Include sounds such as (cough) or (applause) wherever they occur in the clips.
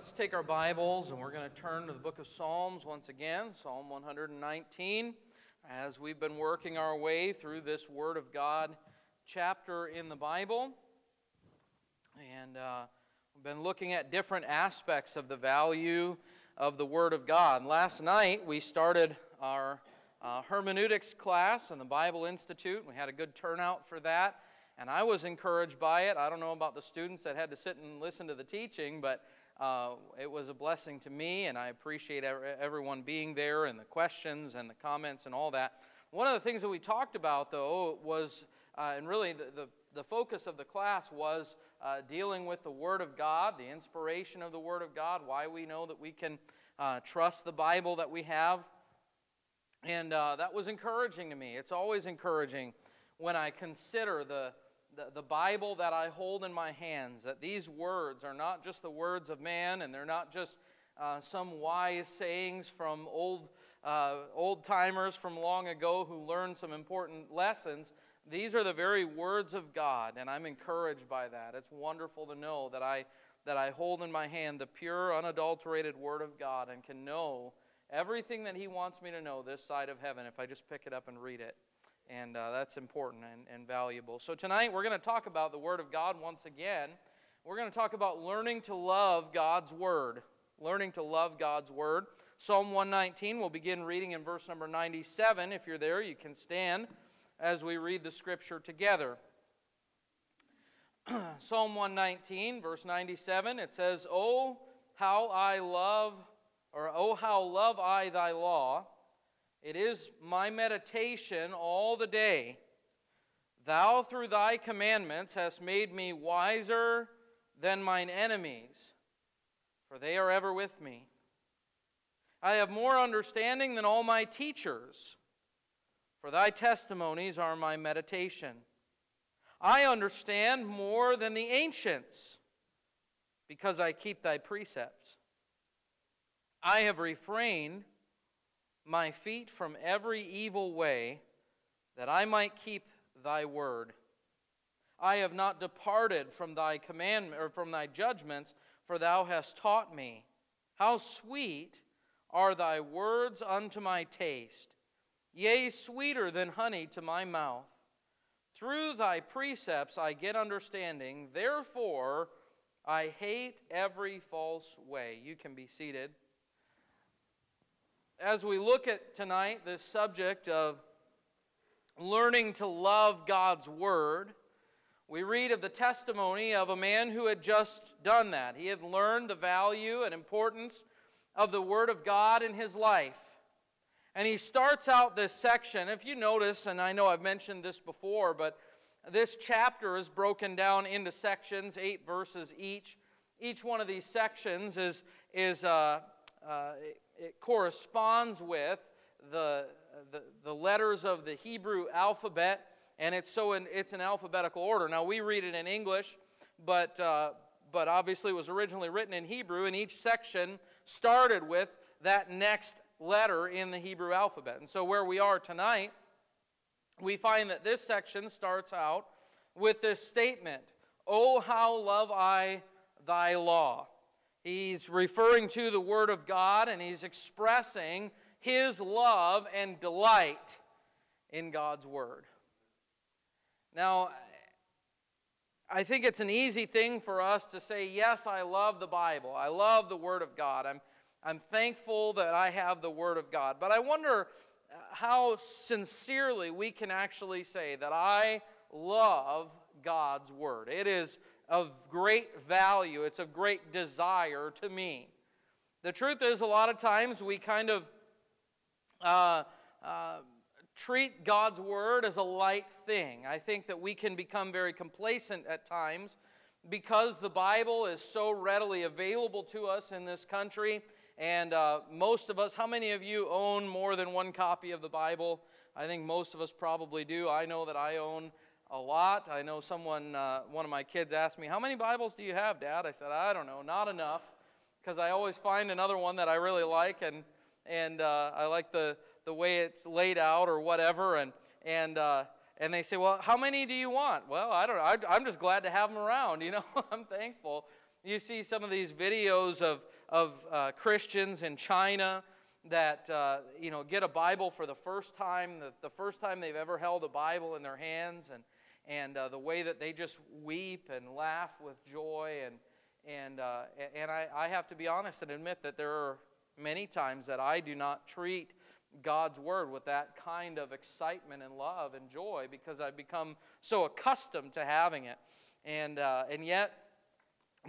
let's take our Bibles and we're going to turn to the book of Psalms once again, Psalm 119, as we've been working our way through this Word of God chapter in the Bible. And uh, we've been looking at different aspects of the value of the Word of God. Last night we started our uh, hermeneutics class in the Bible Institute. We had a good turnout for that. And I was encouraged by it. I don't know about the students that had to sit and listen to the teaching, but uh, it was a blessing to me, and I appreciate everyone being there and the questions and the comments and all that. One of the things that we talked about, though, was, uh, and really the, the, the, focus of the class was uh, dealing with the Word of God, the inspiration of the Word of God, why we know that we can uh, trust the Bible that we have. And uh, that was encouraging to me. It's always encouraging when I consider the the, the Bible that I hold in my hands, that these words are not just the words of man and they're not just uh, some wise sayings from old, uh, old timers from long ago who learned some important lessons. These are the very words of God, and I'm encouraged by that. It's wonderful to know that I, that I hold in my hand the pure, unadulterated Word of God and can know everything that He wants me to know this side of heaven if I just pick it up and read it and uh, that's important and, and valuable. So, tonight we're going to talk about the Word of God once again. We're going to talk about learning to love God's Word. Learning to love God's Word. Psalm 119, we'll begin reading in verse number 97. If you're there, you can stand as we read the scripture together. (clears throat) Psalm 119, verse 97, it says, Oh, how I love, or oh, how love I thy law. It is my meditation all the day. Thou, through thy commandments, hast made me wiser than mine enemies, for they are ever with me. I have more understanding than all my teachers, for thy testimonies are my meditation. I understand more than the ancients, because I keep thy precepts. I have refrained my feet from every evil way, that I might keep thy word. I have not departed from thy commandment or from thy judgments, for thou hast taught me. How sweet are thy words unto my taste, yea, sweeter than honey to my mouth. Through thy precepts I get understanding, therefore I hate every false way. You can be seated as we look at tonight this subject of learning to love God's Word, we read of the testimony of a man who had just done that. He had learned the value and importance of the Word of God in his life. And he starts out this section. If you notice, and I know I've mentioned this before, but this chapter is broken down into sections, eight verses each. Each one of these sections is, is uh, uh, it corresponds with the, the, the, letters of the Hebrew alphabet, and it's so in, it's in alphabetical order. Now, we read it in English, but, uh, but obviously it was originally written in Hebrew, and each section started with that next letter in the Hebrew alphabet. And so, where we are tonight, we find that this section starts out with this statement Oh, how love I thy law. He's referring to the Word of God and he's expressing his love and delight in God's Word. Now, I think it's an easy thing for us to say, Yes, I love the Bible. I love the Word of God. I'm, I'm thankful that I have the Word of God. But I wonder uh, how sincerely we can actually say that I love God's Word. It is of great value, it's of great desire to me. The truth is, a lot of times we kind of uh, uh, treat God's Word as a light thing. I think that we can become very complacent at times because the Bible is so readily available to us in this country. And uh, most of us, how many of you own more than one copy of the Bible? I think most of us probably do. I know that I own a lot. I know someone, uh, one of my kids asked me, How many Bibles do you have, Dad? I said, I don't know, not enough, because I always find another one that I really like, and, and uh, I like the, the way it's laid out or whatever. And, and, uh, and they say, Well, how many do you want? Well, I don't know. I, I'm just glad to have them around, (laughs) you know, I'm thankful. you see some of these videos of, of uh, Christians in China that uh, you know get a Bible for the first time, the, the, first time they've ever held a Bible in their hands, and and uh, the way that they just weep and laugh with joy, and and uh, and I, I have to be honest and admit that there are many times that I do not treat God's word with that kind of excitement and love and joy because I've become so accustomed to having it, and uh, and yet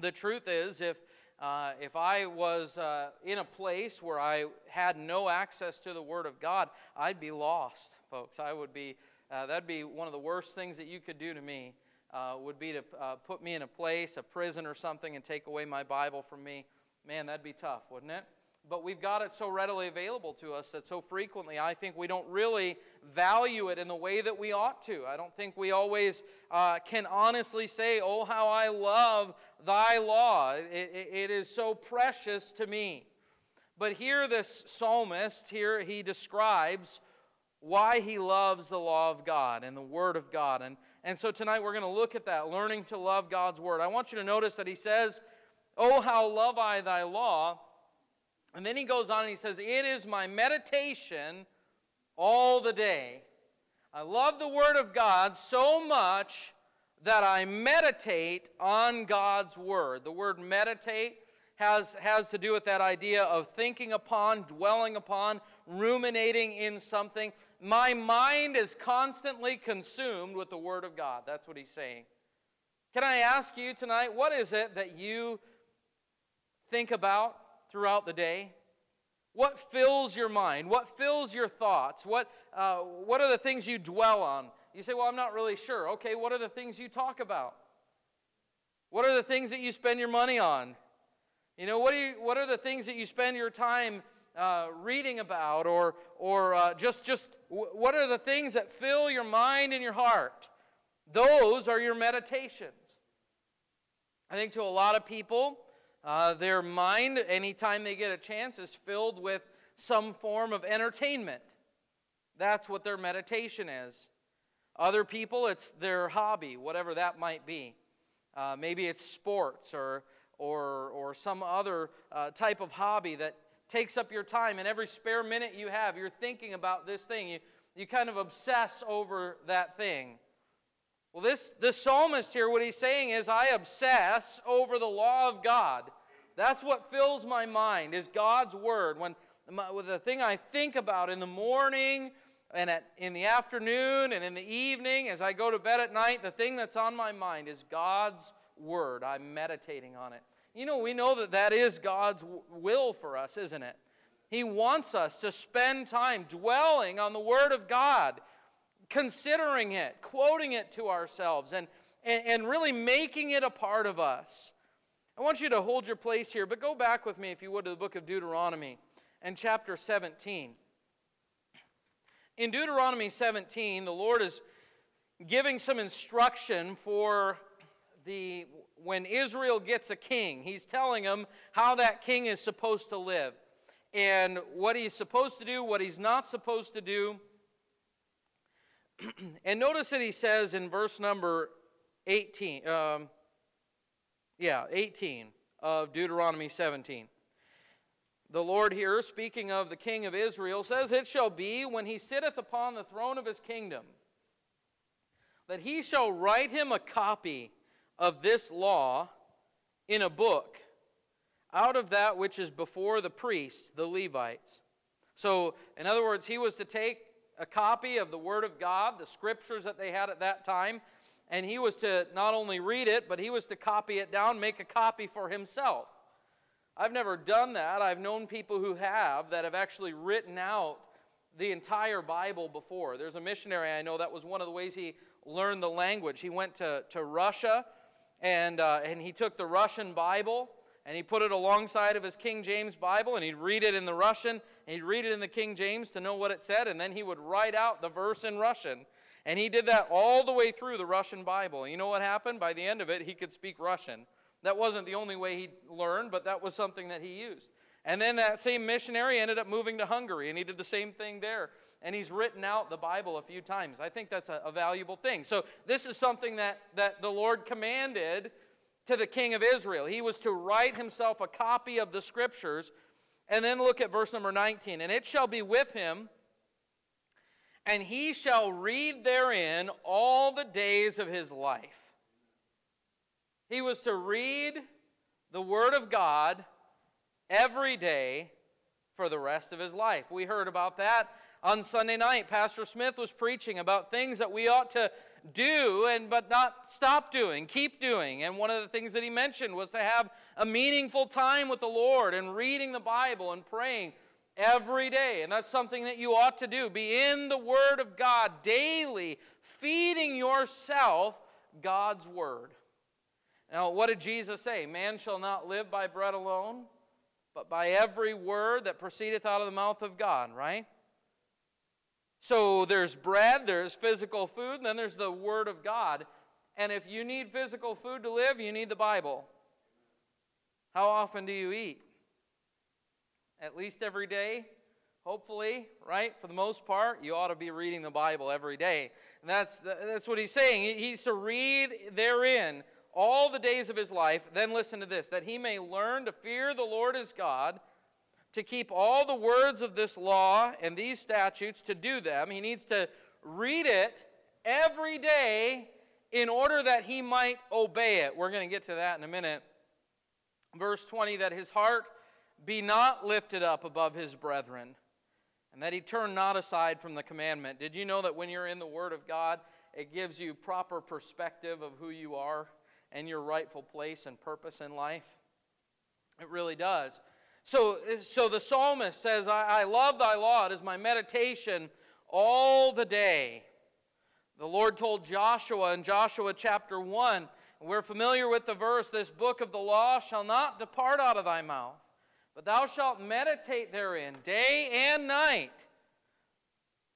the truth is if uh, if I was uh, in a place where I had no access to the Word of God, I'd be lost, folks. I would be, uh, that'd be one of the worst things that you could do to me, uh, would be to uh, put me in a place, a prison or something, and take away my Bible from me. Man, that'd be tough, wouldn't it? but we've got it so readily available to us that so frequently I think we don't really value it in the way that we ought to. I don't think we always uh, can honestly say, Oh, how I love thy law. It, it, it is so precious to me. But here, this psalmist, here he describes why he loves the law of God and the Word of God. And, and so tonight we're going to look at that, learning to love God's Word. I want you to notice that he says, Oh, how love I thy law and then he goes on and he says, It is my meditation all the day. I love the Word of God so much that I meditate on God's Word. The word meditate has, has to do with that idea of thinking upon, dwelling upon, ruminating in something. My mind is constantly consumed with the Word of God. That's what he's saying. Can I ask you tonight, what is it that you think about? throughout the day? What fills your mind? What fills your thoughts? What, uh, what are the things you dwell on? You say, Well, I'm not really sure. Okay, what are the things you talk about? What are the things that you spend your money on? You know, what, do you, what are the things that you spend your time uh, reading about? Or, or uh, just, just what are the things that fill your mind and your heart? Those are your meditations. I think to a lot of people, uh, their mind, anytime they get a chance, is filled with some form of entertainment. That's what their meditation is. Other people, it's their hobby, whatever that might be. Uh, maybe it's sports or, or, or some other uh, type of hobby that takes up your time, and every spare minute you have, you're thinking about this thing. You, you kind of obsess over that thing. Well, this, this psalmist here, what he's saying is, I obsess over the law of God. That's what fills my mind, is God's word. When my, the thing I think about in the morning and at, in the afternoon and in the evening as I go to bed at night, the thing that's on my mind is God's word. I'm meditating on it. You know, we know that that is God's will for us, isn't it? He wants us to spend time dwelling on the Word of God considering it, quoting it to ourselves, and, and, and really making it a part of us. I want you to hold your place here, but go back with me, if you would, to the book of Deuteronomy and chapter 17. In Deuteronomy 17, the Lord is giving some instruction for the when Israel gets a king. He's telling them how that king is supposed to live and what he's supposed to do, what he's not supposed to do. (clears throat) and notice that he says in verse number 18, um, yeah, 18 of Deuteronomy 17. The Lord here, speaking of the king of Israel, says, It shall be when he sitteth upon the throne of his kingdom, that he shall write him a copy of this law in a book out of that which is before the priests, the Levites. So, in other words, he was to take a copy of the Word of God, the scriptures that they had at that time, and he was to not only read it, but he was to copy it down, make a copy for himself. I've never done that. I've known people who have that have actually written out the entire Bible before. There's a missionary I know that was one of the ways he learned the language. He went to, to Russia and, uh, and he took the Russian Bible and he put it alongside of his King James Bible, and he'd read it in the Russian, and he'd read it in the King James to know what it said, and then he would write out the verse in Russian. And he did that all the way through the Russian Bible. You know what happened? By the end of it, he could speak Russian. That wasn't the only way he learned, but that was something that he used. And then that same missionary ended up moving to Hungary, and he did the same thing there. And he's written out the Bible a few times. I think that's a, a valuable thing. So, this is something that, that the Lord commanded to the king of Israel. He was to write himself a copy of the scriptures. And then look at verse number 19. And it shall be with him, and he shall read therein all the days of his life. He was to read the Word of God every day for the rest of his life. We heard about that on Sunday night. Pastor Smith was preaching about things that we ought to do and but not stop doing, keep doing. And one of the things that he mentioned was to have a meaningful time with the Lord and reading the Bible and praying every day. And that's something that you ought to do. Be in the Word of God daily, feeding yourself God's Word. Now, what did Jesus say? Man shall not live by bread alone, but by every word that proceedeth out of the mouth of God, right? So there's bread, there's physical food, and then there's the Word of God. And if you need physical food to live, you need the Bible. How often do you eat? At least every day? Hopefully, right? For the most part, you ought to be reading the Bible every day. And that's, that's what he's saying. He's to read therein all the days of his life. Then listen to this that he may learn to fear the Lord his God to keep all the words of this law and these statutes to do them. He needs to read it every day in order that he might obey it. We're going to get to that in a minute. Verse 20 that his heart be not lifted up above his brethren, and that he turn not aside from the commandment. Did you know that when you're in the Word of God, it gives you proper perspective of who you are and your rightful place and purpose in life? It really does. So, so the psalmist says, I, I love thy law. It is my meditation all the day. The Lord told Joshua in Joshua chapter 1, we're familiar with the verse, this book of the law shall not depart out of thy mouth, but thou shalt meditate therein day and night.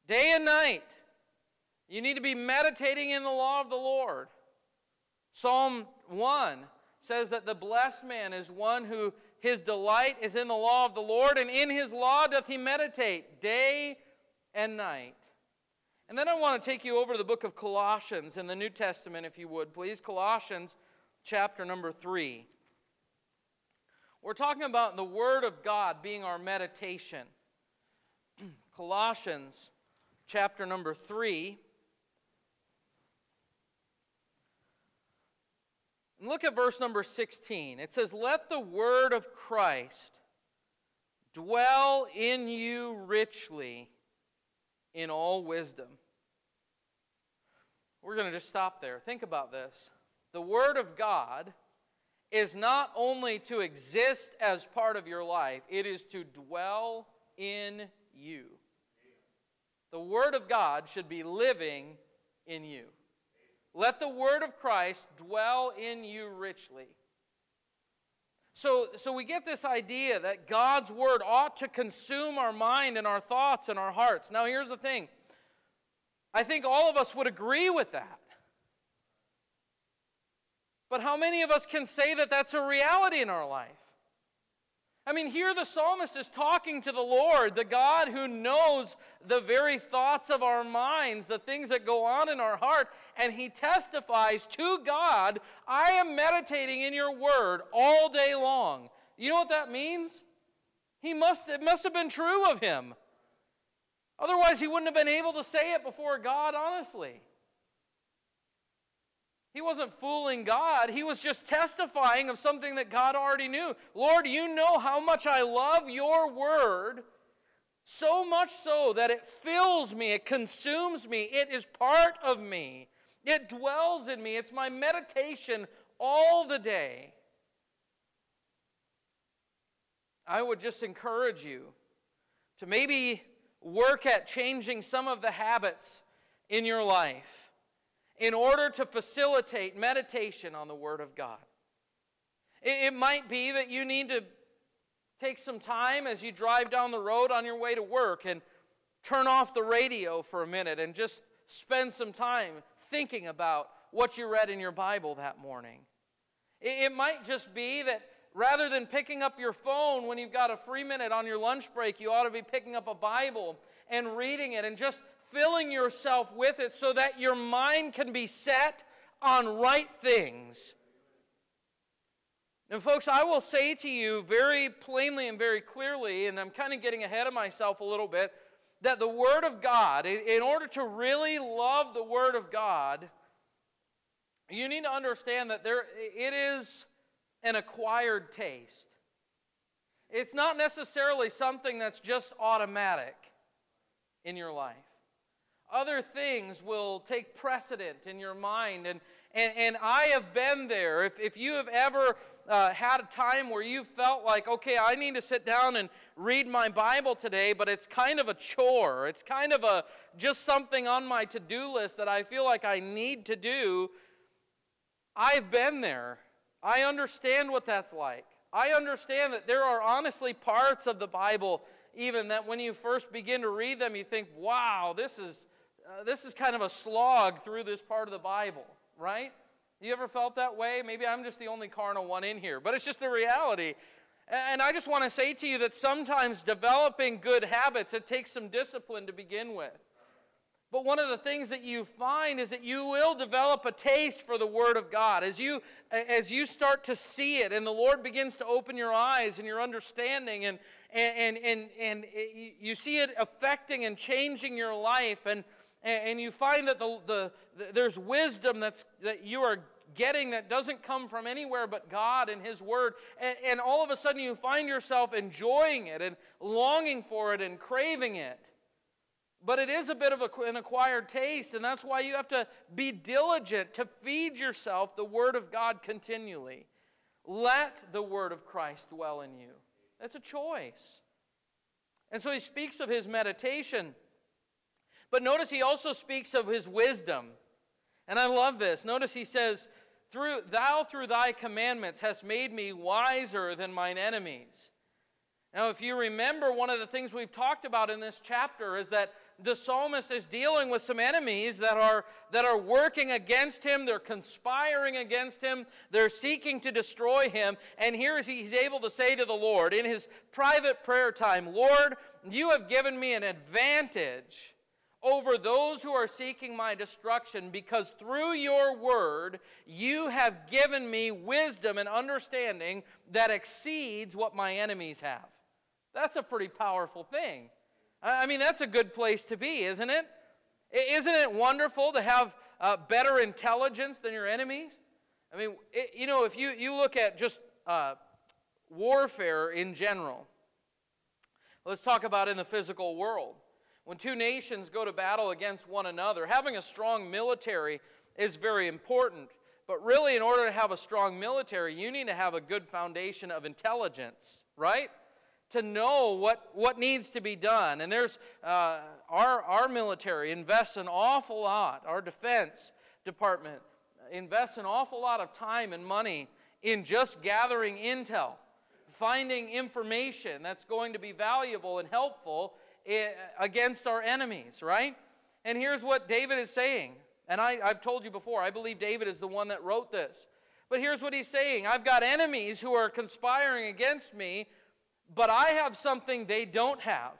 Day and night. You need to be meditating in the law of the Lord. Psalm 1 says that the blessed man is one who his delight is in the law of the Lord, and in his law doth he meditate day and night. And then I want to take you over to the book of Colossians in the New Testament, if you would, please. Colossians chapter number 3. We're talking about the Word of God being our meditation. (clears throat) Colossians chapter number 3. Look at verse number 16. It says, Let the word of Christ dwell in you richly in all wisdom. We're going to just stop there. Think about this. The Word of God is not only to exist as part of your life, it is to dwell in you. The Word of God should be living in you. Let the word of Christ dwell in you richly. So, so we get this idea that God's word ought to consume our mind and our thoughts and our hearts. Now, here's the thing I think all of us would agree with that. But how many of us can say that that's a reality in our life? I mean, here the psalmist is talking to the Lord, the God who knows the very thoughts of our minds, the things that go on in our heart, and he testifies to God, I am meditating in your word all day long. You know what that means? He must, it must have been true of him. Otherwise, he wouldn't have been able to say it before God honestly. He wasn't fooling God. He was just testifying of something that God already knew. Lord, you know how much I love your word, so much so that it fills me, it consumes me, it is part of me, it dwells in me. It's my meditation all the day. I would just encourage you to maybe work at changing some of the habits in your life in order to facilitate meditation on the Word of God. It, it might be that you need to take some time as you drive down the road on your way to work and turn off the radio for a minute and just spend some time thinking about what you read in your Bible that morning. It, it might just be that rather than picking up your phone when you've got a free minute on your lunch break, you ought to be picking up a Bible and reading it and just filling yourself with it so that your mind can be set on right things. And, folks, I will say to you very plainly and very clearly, and I'm kind of getting ahead of myself a little bit, that the Word of God, in order to really love the Word of God, you need to understand that there, it is an acquired taste. It's not necessarily something that's just automatic in your life. Other things will take precedent in your mind. And, and, and I have been there. If, if you have ever uh, had a time where you felt like, okay, I need to sit down and read my Bible today, but it's kind of a chore. It's kind of a just something on my to do list that I feel like I need to do. I've been there. I understand what that's like. I understand that there are honestly parts of the Bible, even that when you first begin to read them, you think, wow, this is, uh, this is kind of a slog through this part of the Bible, right? You ever felt that way? Maybe I'm just the only carnal one in here, but it's just the reality. And I just want to say to you that sometimes developing good habits, it takes some discipline to begin with. But one of the things that you find is that you will develop a taste for the Word of God. As you, as you start to see it and the Lord begins to open your eyes and your understanding, and, and, and, and, you see it affecting and changing your life, and, and you find that the, the, the, there's wisdom that's, that you are getting that doesn't come from anywhere but God and His Word. And, and all of a sudden you find yourself enjoying it and longing for it and craving it. But it is a bit of a, an acquired taste, and that's why you have to be diligent to feed yourself the Word of God continually. Let the Word of Christ dwell in you. That's a choice. And so he speaks of his meditation. But notice he also speaks of his wisdom. And I love this. Notice he says, through, Thou through thy commandments hast made me wiser than mine enemies. Now, if you remember, one of the things we've talked about in this chapter is that the psalmist is dealing with some enemies that are, that are working against him. They're conspiring against him. They're seeking to destroy him. And here is he's able to say to the Lord in his private prayer time Lord, you have given me an advantage over those who are seeking my destruction because through your word you have given me wisdom and understanding that exceeds what my enemies have. That's a pretty powerful thing. I mean, that's a good place to be, isn't it? Isn't it wonderful to have uh, better intelligence than your enemies? I mean, it, you know, if you, you look at just uh, warfare in general, let's talk about in the physical world. When two nations go to battle against one another, having a strong military is very important. But really, in order to have a strong military, you need to have a good foundation of intelligence, right? to know what, what needs to be done. And there's uh, our, our military invests an awful lot, our defense department invests an awful lot of time and money in just gathering intel, finding information that's going to be valuable and helpful against our enemies, right? And here's what David is saying. And I, I've told you before, I believe David is the one that wrote this. But here's what he's saying I've got enemies who are conspiring against me but I have something they don't have.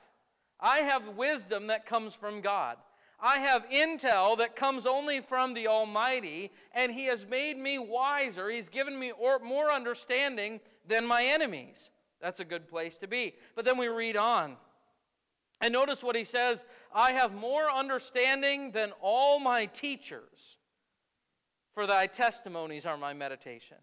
I have wisdom that comes from God. I have intel that comes only from the Almighty, and He has made me wiser. He's given me more understanding than my enemies. That's a good place to be. But then we read on. And notice what he says I have more understanding than all my teachers, for thy testimonies are my meditation.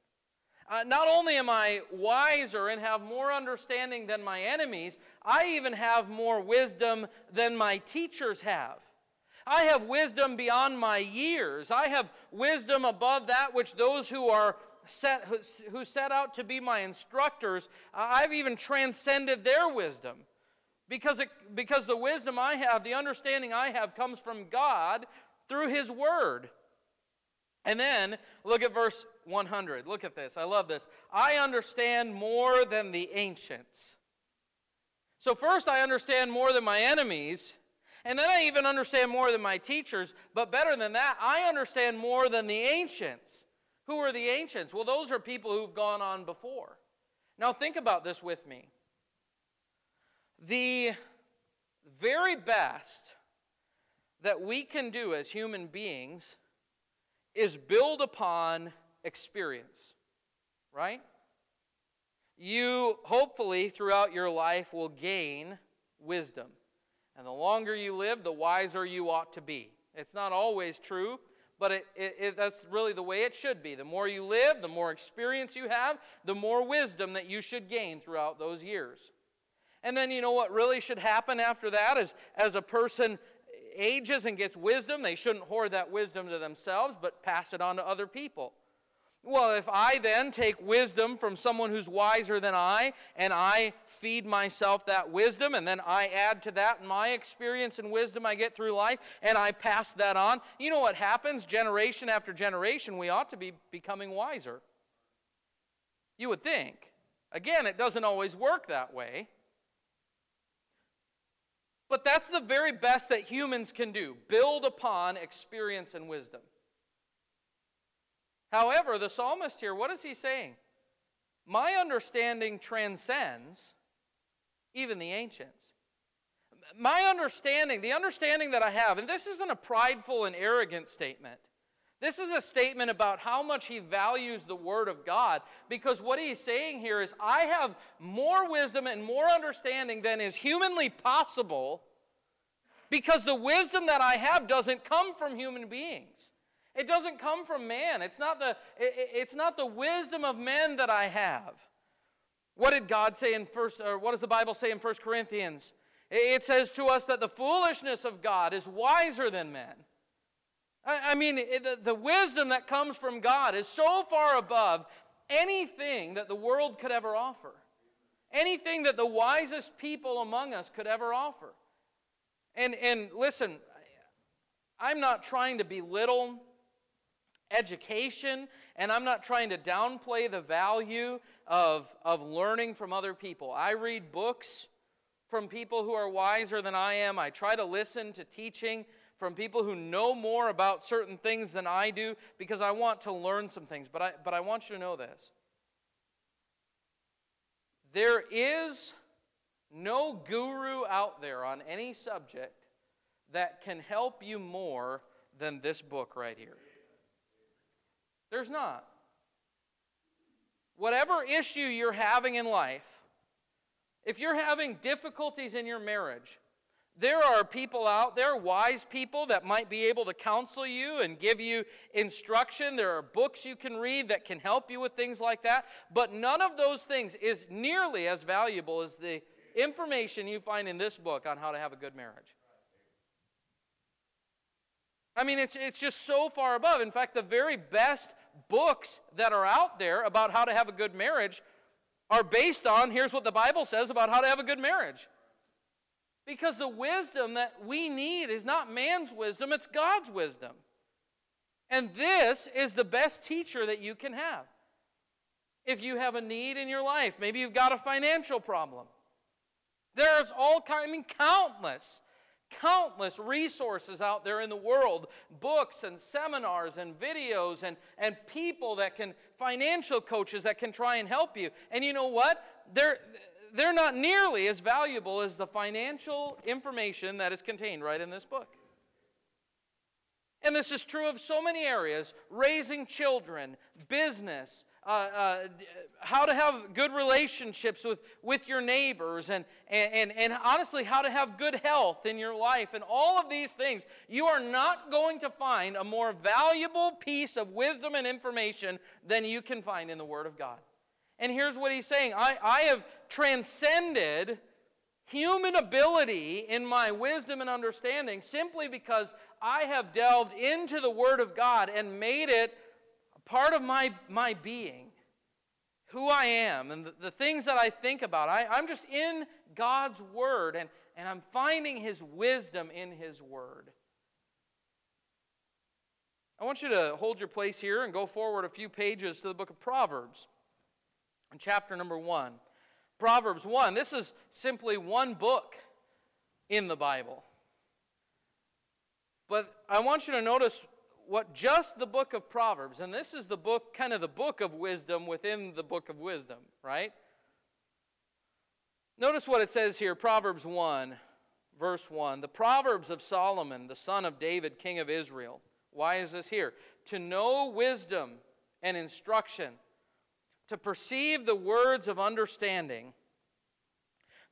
Uh, not only am I wiser and have more understanding than my enemies, I even have more wisdom than my teachers have. I have wisdom beyond my years. I have wisdom above that which those who are set, who set out to be my instructors, I've even transcended their wisdom. Because, it, because the wisdom I have, the understanding I have, comes from God through His Word. And then look at verse 100. Look at this. I love this. I understand more than the ancients. So, first, I understand more than my enemies. And then I even understand more than my teachers. But better than that, I understand more than the ancients. Who are the ancients? Well, those are people who've gone on before. Now, think about this with me. The very best that we can do as human beings is build upon experience, right? you hopefully throughout your life will gain wisdom. And the longer you live, the wiser you ought to be. It's not always true, but it, it, it, that's really the way it should be. The more you live, the more experience you have, the more wisdom that you should gain throughout those years. And then you know what really should happen after that is as a person ages and gets wisdom, they shouldn't hoard that wisdom to themselves, but pass it on to other people. Well, if I then take wisdom from someone who's wiser than I, and I feed myself that wisdom, and then I add to that my experience and wisdom I get through life, and I pass that on, you know what happens? Generation after generation, we ought to be becoming wiser. You would think. Again, it doesn't always work that way. But that's the very best that humans can do build upon experience and wisdom. However, the psalmist here, what is he saying? My understanding transcends even the ancients. My understanding, the understanding that I have, and this isn't a prideful and arrogant statement. This is a statement about how much he values the Word of God because what he's saying here is, I have more wisdom and more understanding than is humanly possible because the wisdom that I have doesn't come from human beings. It doesn't come from man. It's not the, it's not the wisdom of men that I have. What did God say in first, or what does the Bible say in First Corinthians? It says to us that the foolishness of God is wiser than men. I mean, the, the wisdom that comes from God is so far above anything that the world could ever offer, anything that the wisest people among us could ever offer. And, and listen, I'm not trying to belittle education, and I'm not trying to downplay the value of, of learning from other people. I read books from people who are wiser than I am. I try to listen to teaching from people who know more about certain things than I do because I want to learn some things. But I, but I want you to know this there is no guru out there on any subject that can help you more than this book right here. There's not. Whatever issue you're having in life, if you're having difficulties in your marriage, there are people out there, wise people, that might be able to counsel you and give you instruction. There are books you can read that can help you with things like that. But none of those things is nearly as valuable as the information you find in this book on how to have a good marriage. I mean, it's, it's just so far above. In fact, the very best books that are out there about how to have a good marriage are based on here's what the Bible says about how to have a good marriage. Because the wisdom that we need is not man's wisdom, it's God's wisdom. And this is the best teacher that you can have. If you have a need in your life, maybe you've got a financial problem. There's all kind, I mean, countless countless resources out there in the world books and seminars and videos and, and people that can, financial coaches that can try and help you. And you know what? They're, they're not nearly as valuable as the financial information that is contained right in this book. And this is true of so many areas raising children, business, uh, uh, how to have good relationships with, with your neighbors, and, and, and honestly, how to have good health in your life, and all of these things. You are not going to find a more valuable piece of wisdom and information than you can find in the Word of God. And here's what he's saying I, I have transcended human ability in my wisdom and understanding simply because I have delved into the Word of God and made it part of my, my being, who I am, and the, the things that I think about. I, I'm just in God's Word, and, and I'm finding His wisdom in His Word. I want you to hold your place here and go forward a few pages to the book of Proverbs, in chapter number one. Proverbs 1, this is simply one book in the Bible. But I want you to notice what just the book of Proverbs, and this is the book, kind of the book of wisdom within the book of wisdom, right? Notice what it says here Proverbs 1, verse 1. The Proverbs of Solomon, the son of David, king of Israel. Why is this here? To know wisdom and instruction, to perceive the words of understanding,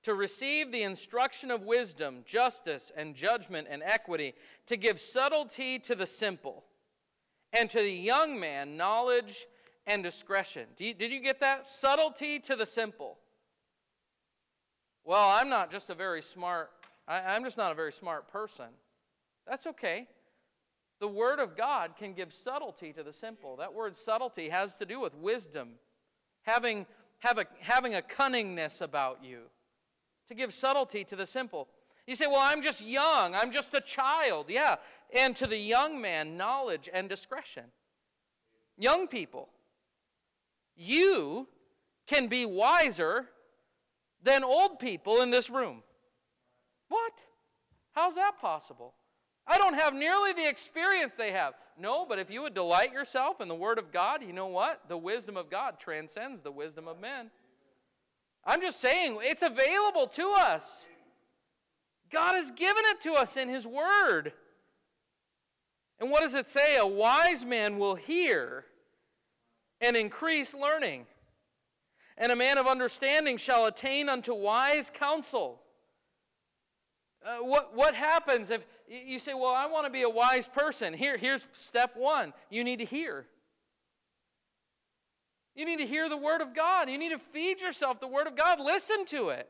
to receive the instruction of wisdom, justice, and judgment and equity, to give subtlety to the simple, and to the young man knowledge and discretion. You, did you get that? Subtlety to the simple. Well, I'm not just a very smart, I, I'm just not a very smart person. That's okay. The Word of God can give subtlety to the simple. That word subtlety has to do with wisdom, having, have a, having a cunningness about you, to give subtlety to the simple. You say, Well, I'm just young, I'm just a child. Yeah, and to the young man, knowledge and discretion. Young people, you can be wiser than old people in this room. What? How's that possible? I don't have nearly the experience they have. No, but if you would delight yourself in the Word of God, you know what? The wisdom of God transcends the wisdom of men. I'm just saying, it's available to us. God has given it to us in His Word. And what does it say? A wise man will hear and increase learning, and a man of understanding shall attain unto wise counsel. Uh, what, what happens if you say, Well, I want to be a wise person? Here, here's step one you need to hear. You need to hear the Word of God. You need to feed yourself the Word of God. Listen to it.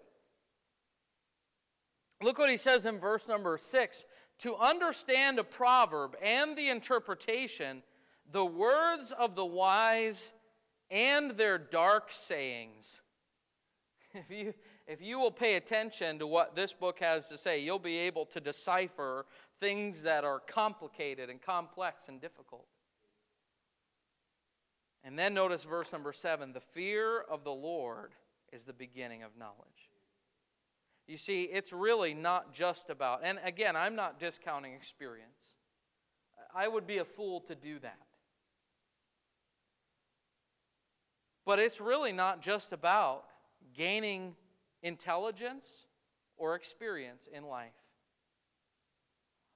Look what he says in verse number six to understand a proverb and the interpretation, the words of the wise and their dark sayings. If you, if you will pay attention to what this book has to say, you'll be able to decipher things that are complicated and complex and difficult. And then notice verse number seven the fear of the Lord is the beginning of knowledge. You see, it's really not just about, and again, I'm not discounting experience. I would be a fool to do that. But it's really not just about gaining intelligence or experience in life.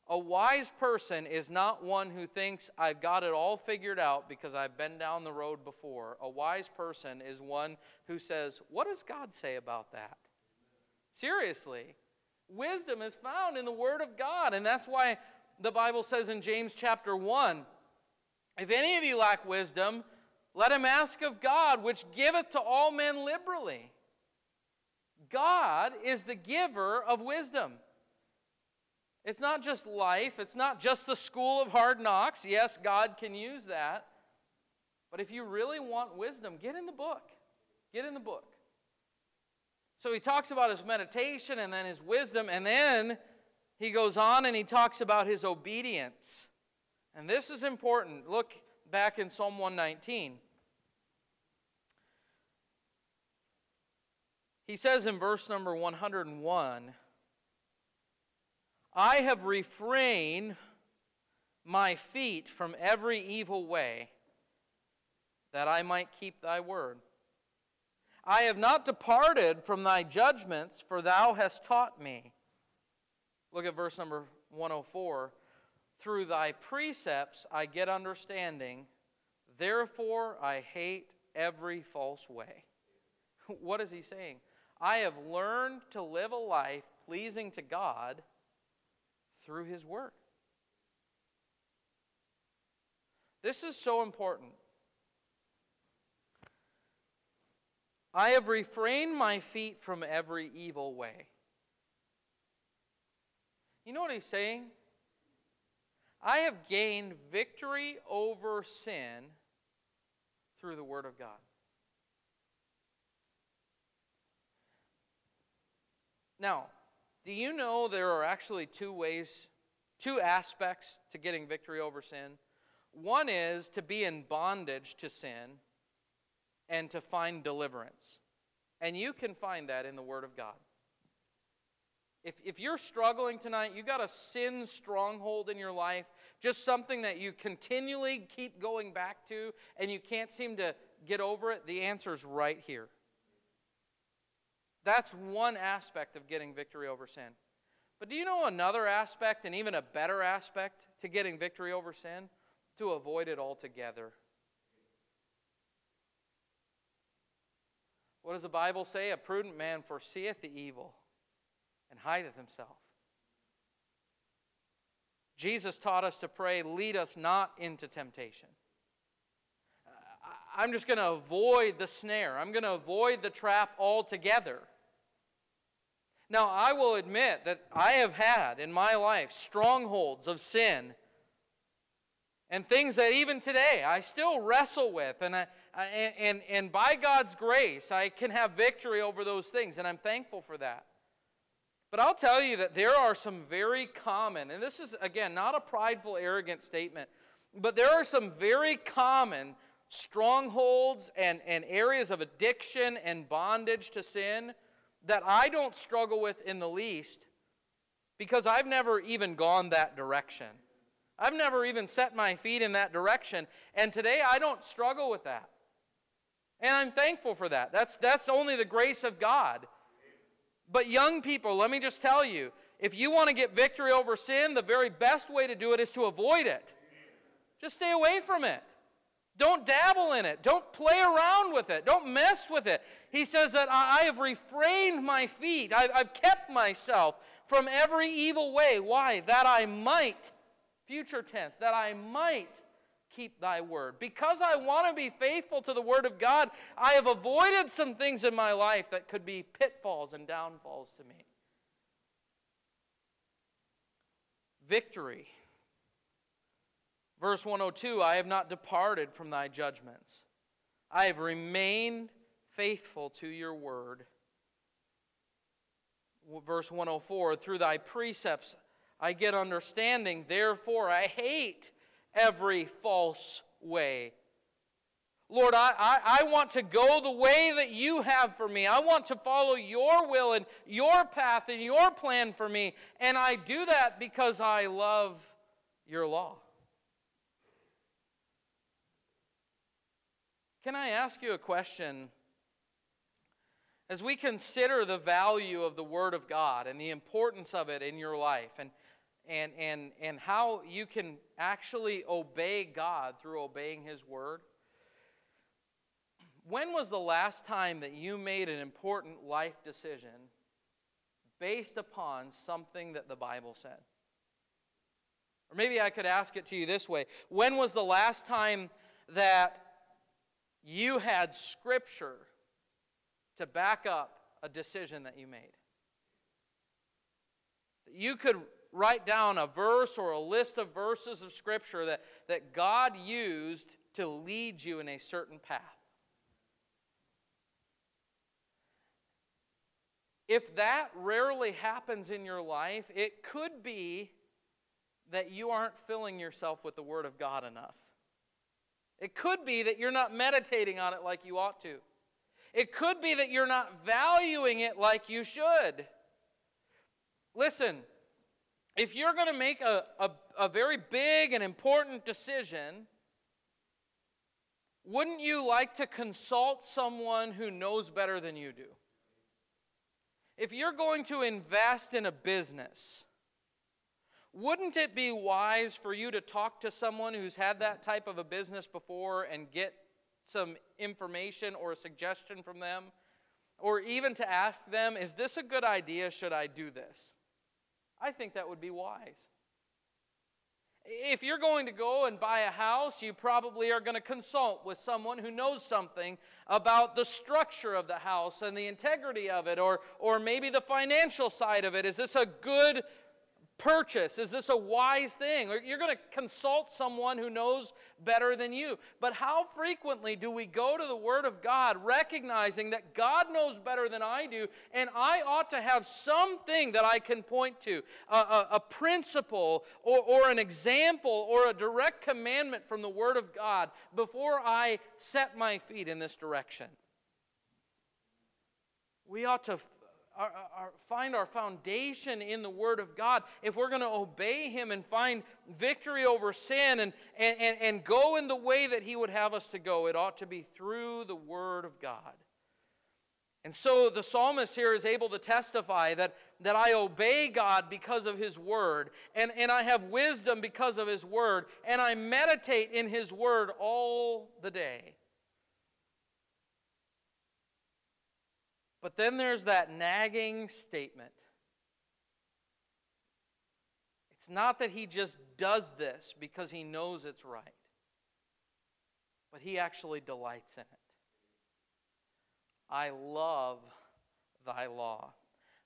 A wise person is not one who thinks, I've got it all figured out because I've been down the road before. A wise person is one who says, What does God say about that? Seriously. Wisdom is found in the Word of God. And that's why the Bible says in James chapter 1 If any of you lack wisdom, let him ask of God, which giveth to all men liberally. God is the giver of wisdom. It's not just life, it's not just the school of hard knocks. Yes, God can use that. But if you really want wisdom, get in the book. Get in the book. So he talks about his meditation and then his wisdom, and then he goes on and he talks about his obedience. And this is important. Look back in Psalm 119. He says in verse number 101 I have refrained my feet from every evil way, that I might keep thy word. I have not departed from thy judgments, for thou hast taught me. Look at verse number 104. Through thy precepts I get understanding, therefore I hate every false way. (laughs) What is he saying? I have learned to live a life pleasing to God through His Word. This is so important. I have refrained my feet from every evil way. You know what he's saying? I have gained victory over sin through the Word of God. Now, do you know there are actually two ways, two aspects to getting victory over sin? One is to be in bondage to sin and to find deliverance. And you can find that in the Word of God. If, if you're struggling tonight, you've got a sin stronghold in your life, just something that you continually keep going back to and you can't seem to get over it, the answer is right here. That's one aspect of getting victory over sin. But do you know another aspect, and even a better aspect to getting victory over sin? To avoid it altogether. What does the Bible say? A prudent man foreseeth the evil and hideth himself. Jesus taught us to pray, lead us not into temptation. I'm just going to avoid the snare. I'm going to avoid the trap altogether. Now, I will admit that I have had in my life strongholds of sin and things that even today I still wrestle with. And, I, and, and by God's grace, I can have victory over those things, and I'm thankful for that. But I'll tell you that there are some very common, and this is, again, not a prideful, arrogant statement, but there are some very common strongholds and, and areas of addiction and bondage to sin that I don't struggle with in the least because I've never even gone that direction. I've never even set my feet in that direction. And today I don't struggle with that. And I'm thankful for that. That's, that's only the grace of God. But, young people, let me just tell you if you want to get victory over sin, the very best way to do it is to avoid it. Just stay away from it. Don't dabble in it. Don't play around with it. Don't mess with it. He says that I have refrained my feet. I've kept myself from every evil way. Why? That I might, future tense, that I might keep thy word. Because I want to be faithful to the word of God, I have avoided some things in my life that could be pitfalls and downfalls to me. Victory. Verse 102 I have not departed from thy judgments, I have remained faithful to your word. Verse 104 Through thy precepts I get understanding, therefore I hate every false way. Lord, I, I, I, want to go the way that you have for me. I want to follow your will and your path and your plan for me. And I do that because I love your law. Can I ask you a question? As we consider the value of the Word of God and the importance of it in your life, and and, and, and how you can actually obey God through obeying His Word. When was the last time that you made an important life decision based upon something that the Bible said? Or maybe I could ask it to you this way When was the last time that you had Scripture to back up a decision that you made? You could write down a verse or a list of verses of Scripture that, that God used to lead you in a certain path. If that rarely happens in your life, it could be that you aren't filling yourself with the Word of God enough. It could be that you're not meditating on it like you ought to. It could be that you're not valuing it like you should. Listen, if you're going to make a, a, a, very big and important decision, wouldn't you like to consult someone who knows better than you do? If you're going to invest in a business, wouldn't it be wise for you to talk to someone who's had that type of a business before and get some information or a suggestion from them? Or even to ask them, is this a good idea? Should I do this? I think that would be wise. If you're going to go and buy a house, you probably are going to consult with someone who knows something about the structure of the house and the integrity of it, or, or maybe the financial side of it. Is this a good purchase? Is this a wise thing? You're going to consult someone who knows better than you. But how frequently do we go to the Word of God recognizing that God knows better than I do, and I ought to have something that I can point to, a, a, a principle or, or an example or a direct commandment from the Word of God before I set my feet in this direction? We ought to our, our, find our foundation in the Word of God, if we're going to obey Him and find victory over sin and, and, and, and go in the way that He would have us to go, it ought to be through the Word of God. And so the psalmist here is able to testify that, that I obey God because of His Word, and, and I have wisdom because of His Word, and I meditate in His Word all the day. But then there's that nagging statement. It's not that he just does this because he knows it's right, but he actually delights in it. I love thy law.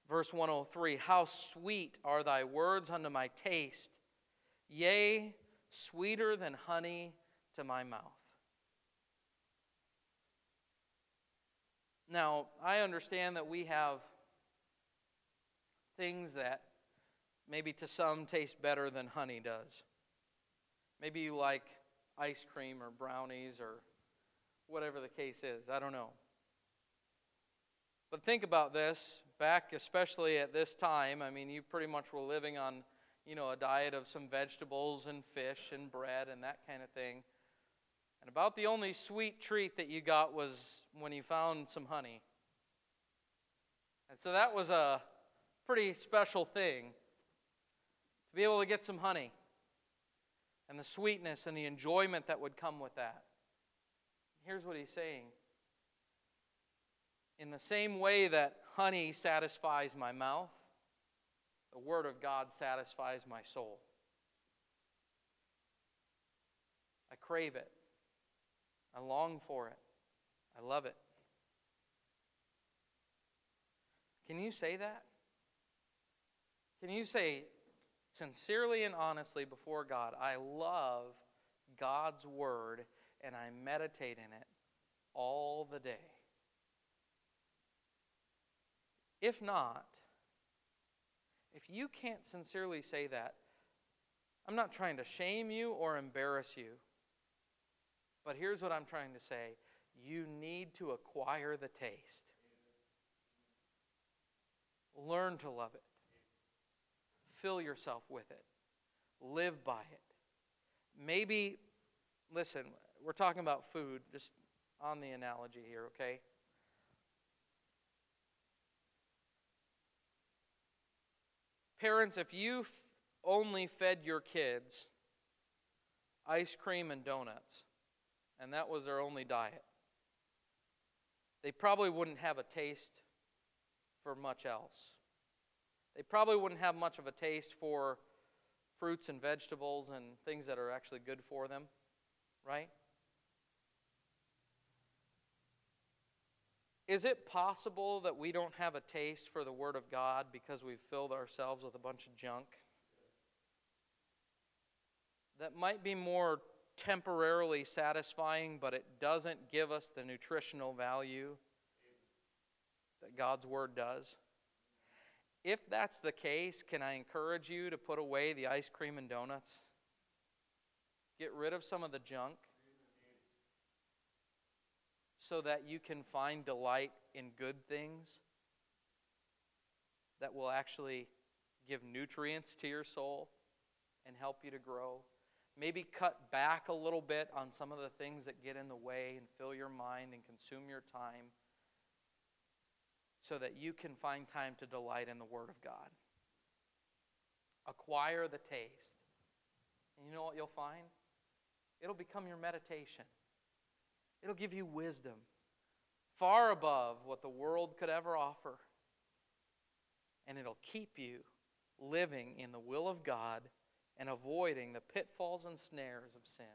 Verse 103 How sweet are thy words unto my taste, yea, sweeter than honey to my mouth. Now, I understand that we have things that maybe to some taste better than honey does. Maybe you like ice cream or brownies or whatever the case is. I don't know. But think about this back, especially at this time. I mean, you pretty much were living on, you know, a diet of some vegetables and fish and bread and that kind of thing. And about the only sweet treat that you got was when you found some honey. And so that was a pretty special thing to be able to get some honey and the sweetness and the enjoyment that would come with that. Here's what he's saying In the same way that honey satisfies my mouth, the Word of God satisfies my soul. I crave it. I long for it. I love it. Can you say that? Can you say sincerely and honestly before God, I love God's Word and I meditate in it all the day? If not, if you can't sincerely say that, I'm not trying to shame you or embarrass you. But here's what I'm trying to say you need to acquire the taste. Learn to love it. Fill yourself with it. Live by it. Maybe, listen, we're talking about food, just on the analogy here, okay? Parents, if you only fed your kids ice cream and donuts, and that was their only diet, they probably wouldn't have a taste for much else. They probably wouldn't have much of a taste for fruits and vegetables and things that are actually good for them, right? Is it possible that we don't have a taste for the Word of God because we've filled ourselves with a bunch of junk? That might be more temporarily satisfying, but it doesn't give us the nutritional value that God's Word does. If that's the case, can I encourage you to put away the ice cream and donuts? Get rid of some of the junk so that you can find delight in good things that will actually give nutrients to your soul and help you to grow. Maybe cut back a little bit on some of the things that get in the way and fill your mind and consume your time so that you can find time to delight in the Word of God. Acquire the taste. And you know what you'll find? It'll become your meditation. It'll give you wisdom far above what the world could ever offer. And it'll keep you living in the will of God and avoiding the pitfalls and snares of sin.